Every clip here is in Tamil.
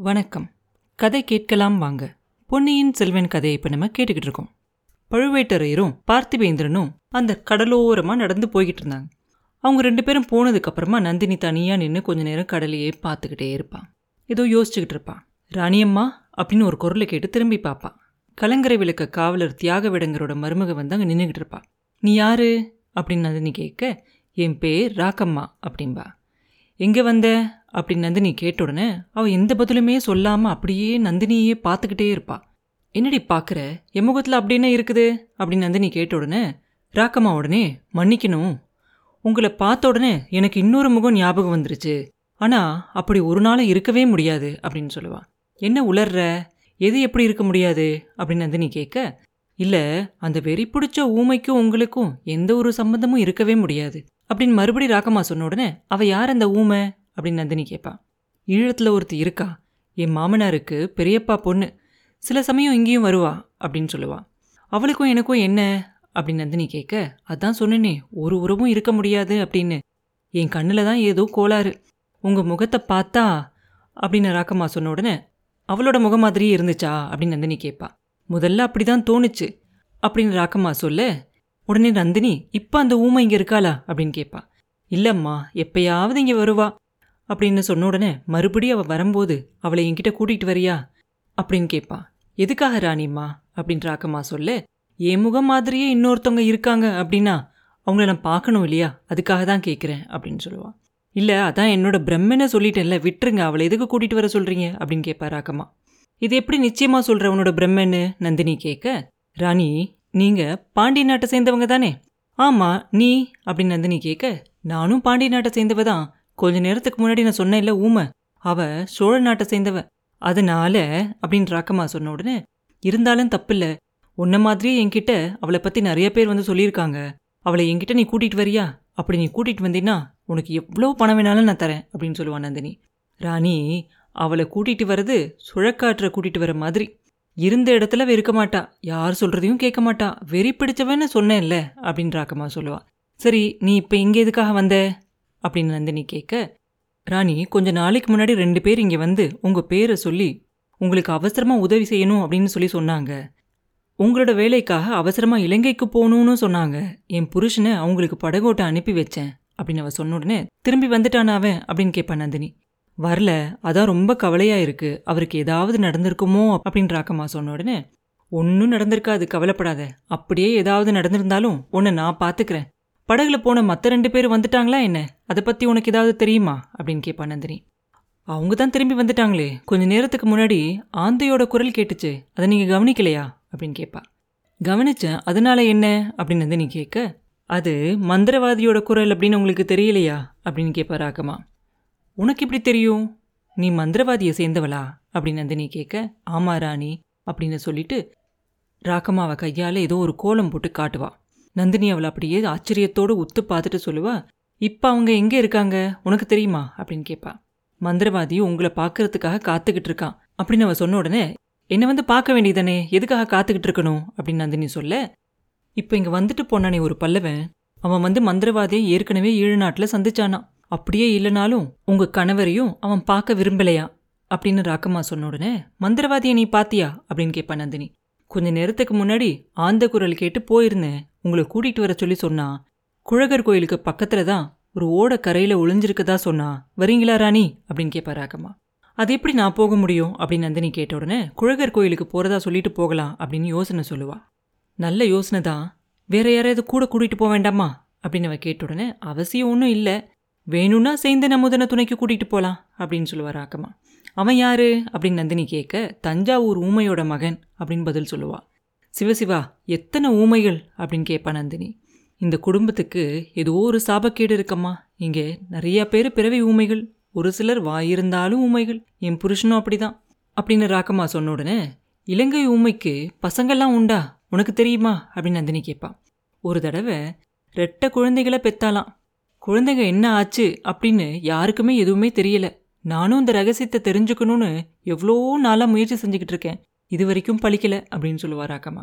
வணக்கம். கதை கேட்கலாம் வாங்க. பொன்னியின் செல்வன் கதையை இப்போ நம்ம கேட்டுக்கிட்டு இருக்கோம். பழுவேட்டரையரும் பார்த்திவேந்திரனும் அந்த கடலோரமா நடந்து போய்கிட்டு இருந்தாங்க. அவங்க ரெண்டு பேரும் போனதுக்கு அப்புறமா நந்தினி தனியா நின்று கொஞ்ச நேரம் கடலையே பார்த்துக்கிட்டே இருப்பான் ஏதோ யோசிச்சுக்கிட்டு இருப்பான் ராணியம்மா அப்படின்னு ஒரு குரலை கேட்டு திரும்பி பார்ப்பான் கலங்கரை விளக்க காவலர் தியாக விடங்கரோட மருமக வந்து அங்கே நின்றுக்கிட்டு இருப்பா. நீ யாரு? அப்படின்னு நந்தினி கேட்க என் பேர் ராக்கம்மா அப்படின்பா எங்கே வந்த? அப்படின்னு நந்தினி கேட்ட உடனே அவள் எந்த பதிலுமே சொல்லாமல் அப்படியே நந்தினியே பார்த்துக்கிட்டே இருப்பா. என்னடி பார்க்குற என் முகத்தில் அப்படி என்ன இருக்குது? அப்படின்னு நந்தினி கேட்ட உடனே ராக்கம்மா உடனே மன்னிக்கணும். உங்களை பார்த்த உடனே எனக்கு இன்னொரு முகம் ஞாபகம் வந்துருச்சு. ஆனால் அப்படி ஒரு நாள் இருக்கவே முடியாது அப்படின்னு சொல்லுவா. என்ன உளர்ற? எது எப்படி இருக்க முடியாது? அப்படின்னு நந்தினி கேட்க இல்லை அந்த வெறி பிடிச்ச ஊமைக்கும் உங்களுக்கும் எந்த ஒரு சம்பந்தமும் இருக்கவே முடியாது அப்படின்னு மறுபடி ராக்கம்மா சொன்ன உடனே அவள் யார் அந்த ஊமை? அப்படின்னு நந்தினி கேட்பா ஈழத்தில் ஒருத்தி இருக்கா? என் மாமனாருக்கு பெரியப்பா பொண்ணு. சில சமயம் இங்கேயும் வருவா அப்படின்னு சொல்லுவா. அவளுக்கும் எனக்கும் என்ன? அப்படின்னு நந்தினி கேட்க அதான் சொன்னேனே ஒரு உறவும் இருக்க முடியாது அப்படின்னு. என் கண்ணில் தான் ஏதோ கோளாறு. உங்கள் முகத்தை பார்த்தா அப்படின்னு ராக்கம்மா சொன்ன உடனே அவளோட முகம் மாதிரியே இருந்துச்சா? அப்படின்னு நந்தினி கேட்பா முதல்ல அப்படிதான் தோணுச்சு அப்படின்னு ராக்கம்மா சொல்ல உடனே நந்தினி இப்போ அந்த ஊமை இங்கே இருக்காளா? அப்படின்னு கேட்பா இல்லைம்மா எப்பயாவது இங்கே வருவா. அப்படின்னு சொன்ன உடனே மறுபடியும் அவள் வரும்போது அவளை என்கிட்ட கூட்டிகிட்டு வரியா? அப்படின்னு கேட்பா எதுக்காக ராணிம்மா? அப்படின்ற அக்கம்மா சொல்ல. என் முகம் மாதிரியே இன்னொருத்தவங்க இருக்காங்க அப்படின்னா அவங்கள நான் பார்க்கணும் இல்லையா? அதுக்காக தான் கேட்குறேன் அப்படின்னு சொல்லுவாள் இல்லை அதான் என்னோட பிரம்மனை சொல்லிட்டேன்ல விட்டுருங்க. அவளை எதுக்கு கூட்டிகிட்டு வர சொல்கிறீங்க அப்படின்னு கேட்பார் ராக்கம்மா. இது எப்படி நிச்சயமாக சொல்கிற உன்னோட பிரம்மன்னு? நந்தினி கேட்க ராணி நீங்கள் பாண்டிய நாட்டை சேர்ந்தவங்க தானே? ஆமாம் நீ அப்படின்னு நந்தினி கேட்க நானும் பாண்டிய நாட்டை சேர்ந்தவ தான். கொஞ்ச நேரத்துக்கு முன்னாடி நான் சொன்னேன்ல ஊமை. அவ சோழ நாட்டை சேர்ந்தவ. அதனால அப்படின்னு ராக்கம்மா சொன்ன உடனே இருந்தாலும் தப்பில்ல. உன்ன மாதிரியே என்கிட்ட அவளை பத்தி நிறைய பேர் வந்து சொல்லியிருக்காங்க. அவளை என்கிட்ட நீ கூட்டிட்டு வரியா? அப்படி நீ கூட்டிட்டு வந்தீன்னா உனக்கு எவ்வளோ பணம் வேணாலும் நான் தரேன் அப்படின்னு சொல்லுவான் நந்தினி. ராணி அவளை கூட்டிட்டு வர்றது சுழக்காற்றை கூட்டிட்டு வர மாதிரி. இருந்த இடத்துல அவ இருக்க மாட்டா. யார் சொல்றதையும் கேட்க மாட்டா. வெறி பிடிச்சவன்னு சொன்னேன்ல அப்படின்னு ராக்கம்மா சொல்லுவா. சரி நீ இப்போ இங்கே எதுக்காக வந்த? அப்படின்னு நந்தினி கேட்க ராணி கொஞ்ச நாளைக்கு முன்னாடி ரெண்டு பேர் இங்கே வந்து உங்க பேரை சொல்லி உங்களுக்கு அவசரமா உதவி செய்யணும் அப்படின்னு சொல்லி சொன்னாங்க. உங்களோட வேலைக்காக அவசரமா இலங்கைக்கு போகணும்னு சொன்னாங்க. என் புருஷனை அவங்களுக்கு படகோட்டை அனுப்பி வச்சேன் அப்படின்னு அவ சொன்ன உடனே திரும்பி வந்துட்டானா அவன்? அப்படின்னு கேட்பான் நந்தினி. வரல அதான் ரொம்ப கவலையா இருக்கு. அவருக்கு ஏதாவது நடந்திருக்குமோ? அப்படின்றாக்கம்மா சொன்ன உடனே ஒன்றும் நடந்திருக்காது கவலைப்படாத. அப்படியே ஏதாவது நடந்திருந்தாலும் உன்னை நான் பார்த்துக்கிறேன் படகுல போன மற்ற ரெண்டு பேர் வந்துட்டாங்களா என்ன? அதை பற்றி உனக்கு ஏதாவது தெரியுமா? அப்படின்னு கேட்பா நந்தினி. அவங்க தான் திரும்பி வந்துட்டாங்களே. கொஞ்ச நேரத்துக்கு முன்னாடி ஆந்தையோட குரல் கேட்டுச்சு. அதை நீங்கள் கவனிக்கலையா? அப்படின்னு கேட்பா கவனிச்சேன். அதனால என்ன? அப்படின்னு நந்தினி கேட்க அது மந்திரவாதியோட குரல் அப்படின்னு உங்களுக்கு தெரியலையா? அப்படின்னு கேட்பா ராகமா. உனக்கு எப்படி தெரியும்? நீ மந்திரவாதியை சேர்ந்தவளா? அப்படின்னு நந்தினி கேட்க ஆமா ராணி அப்படின்னு சொல்லிட்டு ராக்கம்மாவை கையால் ஏதோ ஒரு கோலம் போட்டு காட்டுவா. நந்தினி அவளை அப்படியே ஆச்சரியத்தோடு உத்து பார்த்துட்டு சொல்லுவா இப்போ அவங்க எங்கே இருக்காங்க? உனக்கு தெரியுமா? அப்படின்னு கேட்பா மந்திரவாதி உங்களை பார்க்கறதுக்காக காத்துக்கிட்டு இருக்கான். அப்படின்னு அவன் சொன்ன உடனே என்னை வந்து பார்க்க வேண்டியதானே எதுக்காக காத்துக்கிட்டு இருக்கணும்? அப்படின்னு நந்தினி சொல்ல இப்போ இங்கே வந்துட்டு போனானே ஒரு பல்லவன். அவன் வந்து மந்திரவாதியை ஏற்கனவே ஈழ நாட்டில் சந்திச்சானான் அப்படியே இல்லைனாலும் உங்க கணவரையும் அவன் பார்க்க விரும்பலையா? அப்படின்னு ராக்கம்மா சொன்ன உடனே மந்திரவாதியை நீ பாத்தியா? அப்படின்னு கேட்பா நந்தினி. கொஞ்ச நேரத்துக்கு முன்னாடி ஆந்த குரல் கேட்டு போயிருந்தேன். உங்களை கூட்டிட்டு வர சொல்லி சொன்னான். குழகர் கோயிலுக்கு பக்கத்துல தான் ஒரு ஓட கரையில ஒளிஞ்சிருக்கதா சொன்னா வரீங்களா ராணி? அப்படின்னு கேட்பாரு ராக்கம்மா அது எப்படி நான் போக முடியும்? அப்படின்னு நந்தினி கேட்ட உடனே குழகர் கோயிலுக்கு போறதா சொல்லிட்டு போகலாம் அப்படின்னு யோசனை சொல்லுவா. நல்ல யோசனை தான். வேற யாரையாவது கூட கூட்டிட்டு போக வேண்டாமா? அப்படின்னு அவ கேட்ட உடனே அவசியம் ஒன்றும் இல்லை. வேணும்னா சேர்ந்து நமுதனை துணைக்கு கூட்டிட்டு போகலாம் அப்படின்னு சொல்லுவார் ராக்கம்மா அவன் யாரு? அப்படின்னு நந்தினி கேட்க தஞ்சாவூர் ஊமையோட மகன் அப்படின்னு பதில் சொல்லுவா. சிவசிவா எத்தனை ஊமைகள்? அப்படின்னு கேட்பா நந்தினி. இந்த குடும்பத்துக்கு ஏதோ ஒரு சாபக்கேடு இருக்கம்மா இங்கே நிறைய பேர் பிறவி ஊமைகள். ஒரு சிலர் வாயிருந்தாலும் ஊமைகள். என் புருஷனும் அப்படிதான். அப்படின்னு ராக்கம்மா சொன்ன உடனே இலங்கை ஊமைக்கு பசங்கள்லாம் உண்டா? உனக்கு தெரியுமா? அப்படின்னு நந்தினி கேட்பான் ஒரு தடவை ரெட்ட குழந்தைகளை பெத்தாலாம். குழந்தைங்க என்ன ஆச்சு? அப்படின்னு யாருக்குமே எதுவுமே தெரியல. நானும் இந்த ரகசியத்தை தெரிஞ்சுக்கணும்னு எவ்வளோ நாளாக முயற்சி செஞ்சுக்கிட்டு இருக்கேன். இது வரைக்கும் பழிக்கல அப்படின்னு சொல்லுவா ராக்கம்மா.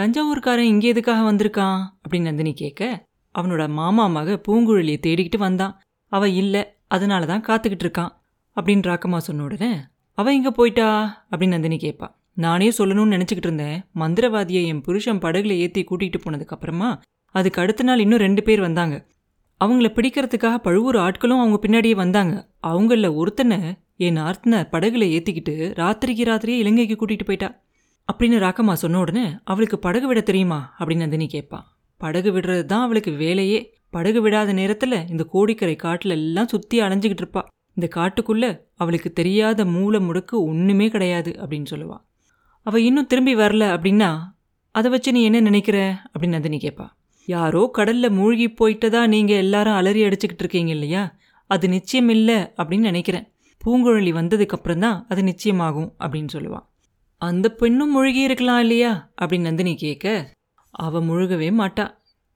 தஞ்சாவூர்காரன் இங்கே எதுக்காக வந்திருக்கான்? அப்படின்னு நந்தினி கேட்க அவனோட மாமா மக பூங்குழலியை தேடிக்கிட்டு வந்தான். அவ இல்லை அதனால தான் காத்துக்கிட்டு இருக்கான் அப்படின்னு ராக்கம்மா சொன்ன உடனே அவ இங்க போயிட்டா? அப்படின்னு நந்தினி கேட்பா. நானே சொல்லணும்னு நினச்சிக்கிட்டு இருந்தேன். மந்திரவாதியை என் புருஷன் படகுல ஏற்றி கூட்டிகிட்டு போனதுக்கு அப்புறமா அதுக்கு அடுத்த நாள் இன்னும் ரெண்டு பேர் வந்தாங்க. அவங்கள பிடிக்கிறதுக்காக பழுவூர் ஆட்களும் அவங்க பின்னாடியே வந்தாங்க. அவங்களில் ஒருத்தனை என் ஆர்த்தனை படகுல ஏற்றிக்கிட்டு ராத்திரிக்கு ராத்திரியே இலங்கைக்கு கூட்டிகிட்டு போயிட்டா. அப்படின்னு ராக்கம்மா சொன்ன உடனே அவளுக்கு படகு விட தெரியுமா? அப்படின்னு நந்தினி கேட்பா. படகு விடுறது தான் அவளுக்கு வேலையே. படகு விடாத நேரத்தில் இந்த கோடிக்கரை காட்டில் எல்லாம் சுற்றி அலைஞ்சிக்கிட்டு இருப்பா. இந்த காட்டுக்குள்ளே அவளுக்கு தெரியாத மூளை முடுக்கு ஒன்றுமே கிடையாது அப்படின்னு சொல்லுவாள் அவள் இன்னும் திரும்பி வரல அப்படின்னா அதை வச்சு நீ என்ன நினைக்கிற? அப்படின்னு நந்தினி கேட்பா. யாரோ கடலில் மூழ்கி போயிட்டதா நீங்கள் எல்லாரும் அலறி அடிச்சுக்கிட்டு இருக்கீங்க இல்லையா? அது நிச்சயம் இல்லை அப்படின்னு நினைக்கிறேன். பூங்குழலி வந்ததுக்கப்புறம் தான் அது நிச்சயமாகும் அப்படின்னு சொல்லுவாள் அந்த பெண்ணும் முழுகி இருக்கலாம் இல்லையா? அப்படின்னு நந்தினி கேட்க அவ முழுகவே மாட்டா.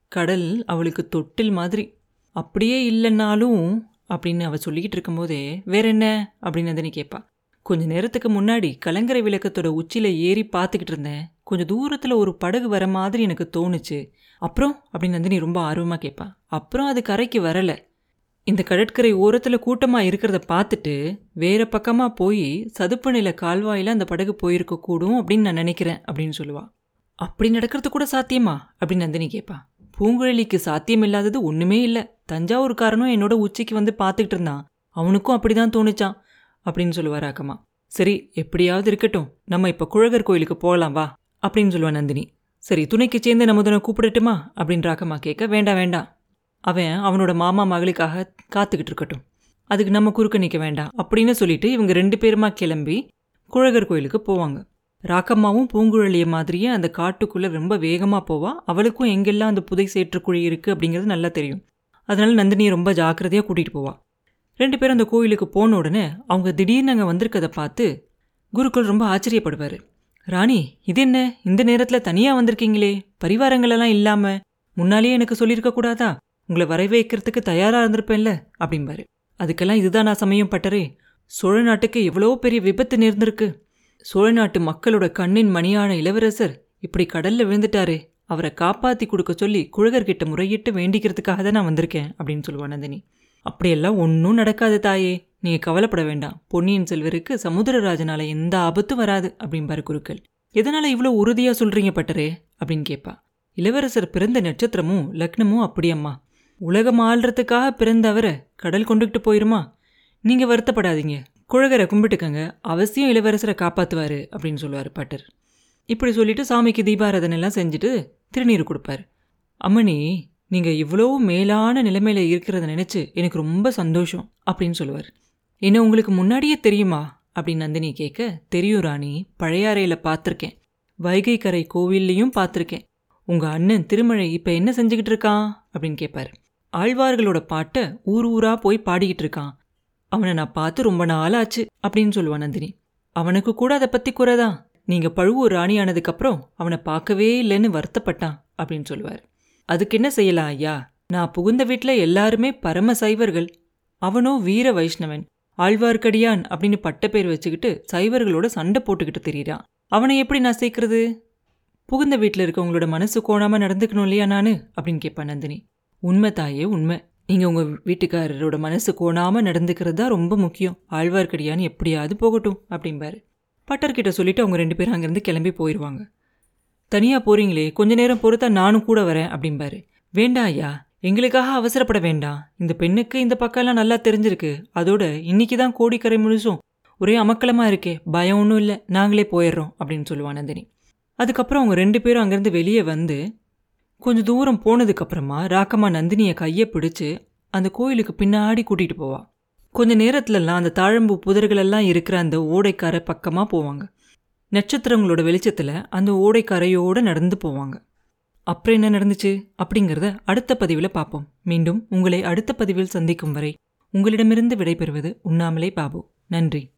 கடல் அவளுக்கு தொட்டில் மாதிரி. அப்படியே இல்லைன்னாலும் அப்படின்னு அவ சொல்லிக்கிட்டு இருக்கும்போதே வேற என்ன? அப்படின்னு நந்தினி கேட்பா. கொஞ்ச நேரத்துக்கு முன்னாடி கலங்கரை விளக்கத்தோட உச்சியில ஏறி பார்த்துக்கிட்டு இருந்தேன். கொஞ்சம் தூரத்தில் ஒரு படகு வர மாதிரி எனக்கு தோணுச்சு. அப்புறம்? அப்படின்னு நந்தினி ரொம்ப ஆர்வமாக கேட்பா. அப்புறம் அது கரைக்கு வரலை. இந்த கடற்கரை ஓரத்தில் கூட்டமாக இருக்கிறத பார்த்துட்டு வேற பக்கமாக போய் சதுப்பு நில கால்வாயில் அந்த படகு போயிருக்க கூடும் அப்படின்னு நான் நினைக்கிறேன் அப்படின்னு சொல்லுவா. அப்படி நடக்கிறது கூட சாத்தியமா? அப்படின்னு நந்தினி கேட்பா பூங்குழலிக்கு சாத்தியம் இல்லாதது ஒன்றுமே இல்லை. தஞ்சாவூர்காரனும் என்னோட உச்சிக்கு வந்து பார்த்துக்கிட்டு இருந்தான். அவனுக்கும் அப்படிதான் தோணுச்சான் அப்படின்னு சொல்லுவார் அக்கம்மா சரி எப்படியாவது இருக்கட்டும். நம்ம இப்போ குழகர் கோயிலுக்கு போகலாம் வா அப்படின்னு சொல்லுவா நந்தினி. சரி துணைக்கு சேர்ந்து நம்ம கூப்பிடட்டுமா? அப்படின்னு அக்கம்மா கேட்க வேண்டாம் வேண்டாம் அவன் அவனோட மாமா மகளுக்காக காத்துக்கிட்டு இருக்கட்டும். அதுக்கு நம்ம குறுக்க நிற்க வேண்டாம் அப்படின்னு சொல்லிட்டு இவங்க ரெண்டு பேருமா கிளம்பி குழகர் கோயிலுக்கு போவாங்க. ராக்கம்மாவும் பூங்குழலிய மாதிரியே அந்த காட்டுக்குள்ளே ரொம்ப வேகமாக போவா. அவளுக்கும் எங்கெல்லாம் அந்த புதை சேற்றுக்குழி இருக்குது அப்படிங்கிறது நல்லா தெரியும். அதனால நந்தினியை ரொம்ப ஜாக்கிரதையாக கூட்டிகிட்டு போவா. ரெண்டு பேரும் அந்த கோயிலுக்கு போன உடனே அவங்க திடீர்னு அங்கே வந்திருக்கதை பார்த்து குருக்கள் ரொம்ப ஆச்சரியப்படுவார். ராணி இது என்ன? இந்த நேரத்தில் தனியாக வந்திருக்கீங்களே? பரிவாரங்களெல்லாம் இல்லாமல் முன்னாலேயே எனக்கு சொல்லியிருக்க கூடாதா? உங்களை வரவேற்கிறதுக்கு தயாராக இருந்திருப்பேன்ல அப்படிம்பாரு. அதுக்கெல்லாம் இதுதான் நான் சமயம் பட்டரே. சோழ நாட்டுக்கு எவ்வளோ பெரிய விபத்து நேர்ந்திருக்கு. சோழ நாட்டு மக்களோட கண்ணின் மணியான இளவரசர் இப்படி கடல்ல விழுந்துட்டாரே. அவரை காப்பாற்றி கொடுக்க சொல்லி குழகர்கிட்ட முறையிட்டு வேண்டிக்கிறதுக்காக தான் நான் வந்திருக்கேன் அப்படின்னு சொல்லுவான் நந்தினி. அப்படியெல்லாம் ஒன்றும் நடக்காது தாயே. நீங்க கவலைப்பட வேண்டாம். பொன்னியின் செல்வருக்கு சமுத்திரராஜனால எந்த ஆபத்தும் வராது அப்படின்பாரு குருக்கள். எதனால இவ்வளோ உறுதியாக சொல்றீங்க பட்டரே? அப்படின்னு கேட்பா இளவரசர் பிறந்த நட்சத்திரமும் லக்னமும் அப்படியம்மா. உலகம் ஆள்றதுக்காக பிறந்தவரை கடல் கொண்டுகிட்டு போயிருமா? நீங்க வருத்தப்படாதீங்க. குழகரை கும்பிட்டுக்கங்க. அவசியம் இளவரசரை காப்பாத்துவாரு அப்படின்னு சொல்லுவார் பாட்டர். இப்படி சொல்லிட்டு சாமிக்கு தீபாராதனெல்லாம் செஞ்சுட்டு திருநீர் கொடுப்பாரு. அம்மணி நீங்க இவ்வளோ மேலான நிலைமையில இருக்கிறத நினைச்சு எனக்கு ரொம்ப சந்தோஷம் அப்படின்னு சொல்லுவார். என்ன உங்களுக்கு முன்னாடியே தெரியுமா? அப்படின்னு நந்தினி கேட்க தெரியும் ராணி. பழையாறையில் பார்த்துருக்கேன். வைகை கரை கோவில்லையும் பார்த்துருக்கேன். உங்கள் அண்ணன் திருமழை இப்போ என்ன செஞ்சுக்கிட்டு இருக்கான்? அப்படின்னு கேட்பாரு. ஆழ்வார்களோட பாட்டை ஊர் ஊரா போய் பாடிக்கிட்டு இருக்கான். அவனை நான் பார்த்து ரொம்ப நாளாச்சு அப்படின்னு சொல்லுவான் நந்தினி. அவனுக்கு கூட அதை பத்தி குறைதான் நீங்க பழுவூர் ராணியானதுக்கு அப்புறம் அவனை பார்க்கவே இல்லைன்னு வருத்தப்பட்டான் அப்படின்னு சொல்லுவார். அதுக்கு என்ன செய்யலாம் ஐயா? நான் புகுந்த வீட்டில் எல்லாருமே பரம சைவர்கள். அவனோ வீர வைஷ்ணவன் ஆழ்வார்க்கடியான் அப்படின்னு பட்ட பேர் வச்சுக்கிட்டு சைவர்களோட சண்டை போட்டுக்கிட்டு தெரியுறான். அவனை எப்படி நான் சேர்க்கறது? புகுந்த வீட்டில் இருக்கவங்களோட மனசு கோணாமல் நடந்துக்கணும் இல்லையா நான்? அப்படின்னு கேட்பான் நந்தினி. உண்மை தாயே உண்மை. நீங்கள் உங்கள் வீட்டுக்காரரோட மனசு கோணாமல் நடந்துக்கிறது தான் ரொம்ப முக்கியம். ஆழ்வார்க்கடியான்னு எப்படியாவது போகட்டும் அப்படிம்பாரு. பட்டர்கிட்ட சொல்லிட்டு அவங்க ரெண்டு பேரும் அங்கேருந்து கிளம்பி போயிடுவாங்க தனியாக போகிறீங்களே கொஞ்ச நேரம் பொறுத்தா நானும் கூட வரேன் அப்படிம்பாரு. வேண்டாம் ஐயா எங்களுக்காக அவசரப்பட வேண்டாம். இந்த பெண்ணுக்கு இந்த பக்கம்லாம் நல்லா தெரிஞ்சிருக்கு. அதோட இன்னைக்கு தான் கோடிக்கரை முழுசும். ஒரே அமக்கலமாக இருக்கே பயம் ஒன்றும் இல்லை. நாங்களே போயிடுறோம் அப்படின்னு சொல்லுவான் நந்தினி. அதுக்கப்புறம் அவங்க ரெண்டு பேரும் அங்கேருந்து வெளியே வந்து கொஞ்ச தூரம் போனதுக்கப்புறமா ராக்கம்மா நந்தினியை கையை பிடிச்சு அந்த கோயிலுக்கு பின்னாடி கூட்டிகிட்டு போவா. கொஞ்ச நேரத்துலலாம் அந்த தாழம்பு புதர்களெல்லாம் இருக்கிற அந்த ஓடைக்கார பக்கமாக போவாங்க. நட்சத்திரங்களோட வெளிச்சத்தில் அந்த ஓடைக்கரையோடு நடந்து போவாங்க. அப்புறம் என்ன நடந்துச்சு அப்படிங்கிறத அடுத்த பதிவில் பார்ப்போம் மீண்டும் உங்களை அடுத்த பதிவில் சந்திக்கும் வரை உங்களிடமிருந்து விடைபெறுவது உண்ணாமலே பாபு. நன்றி.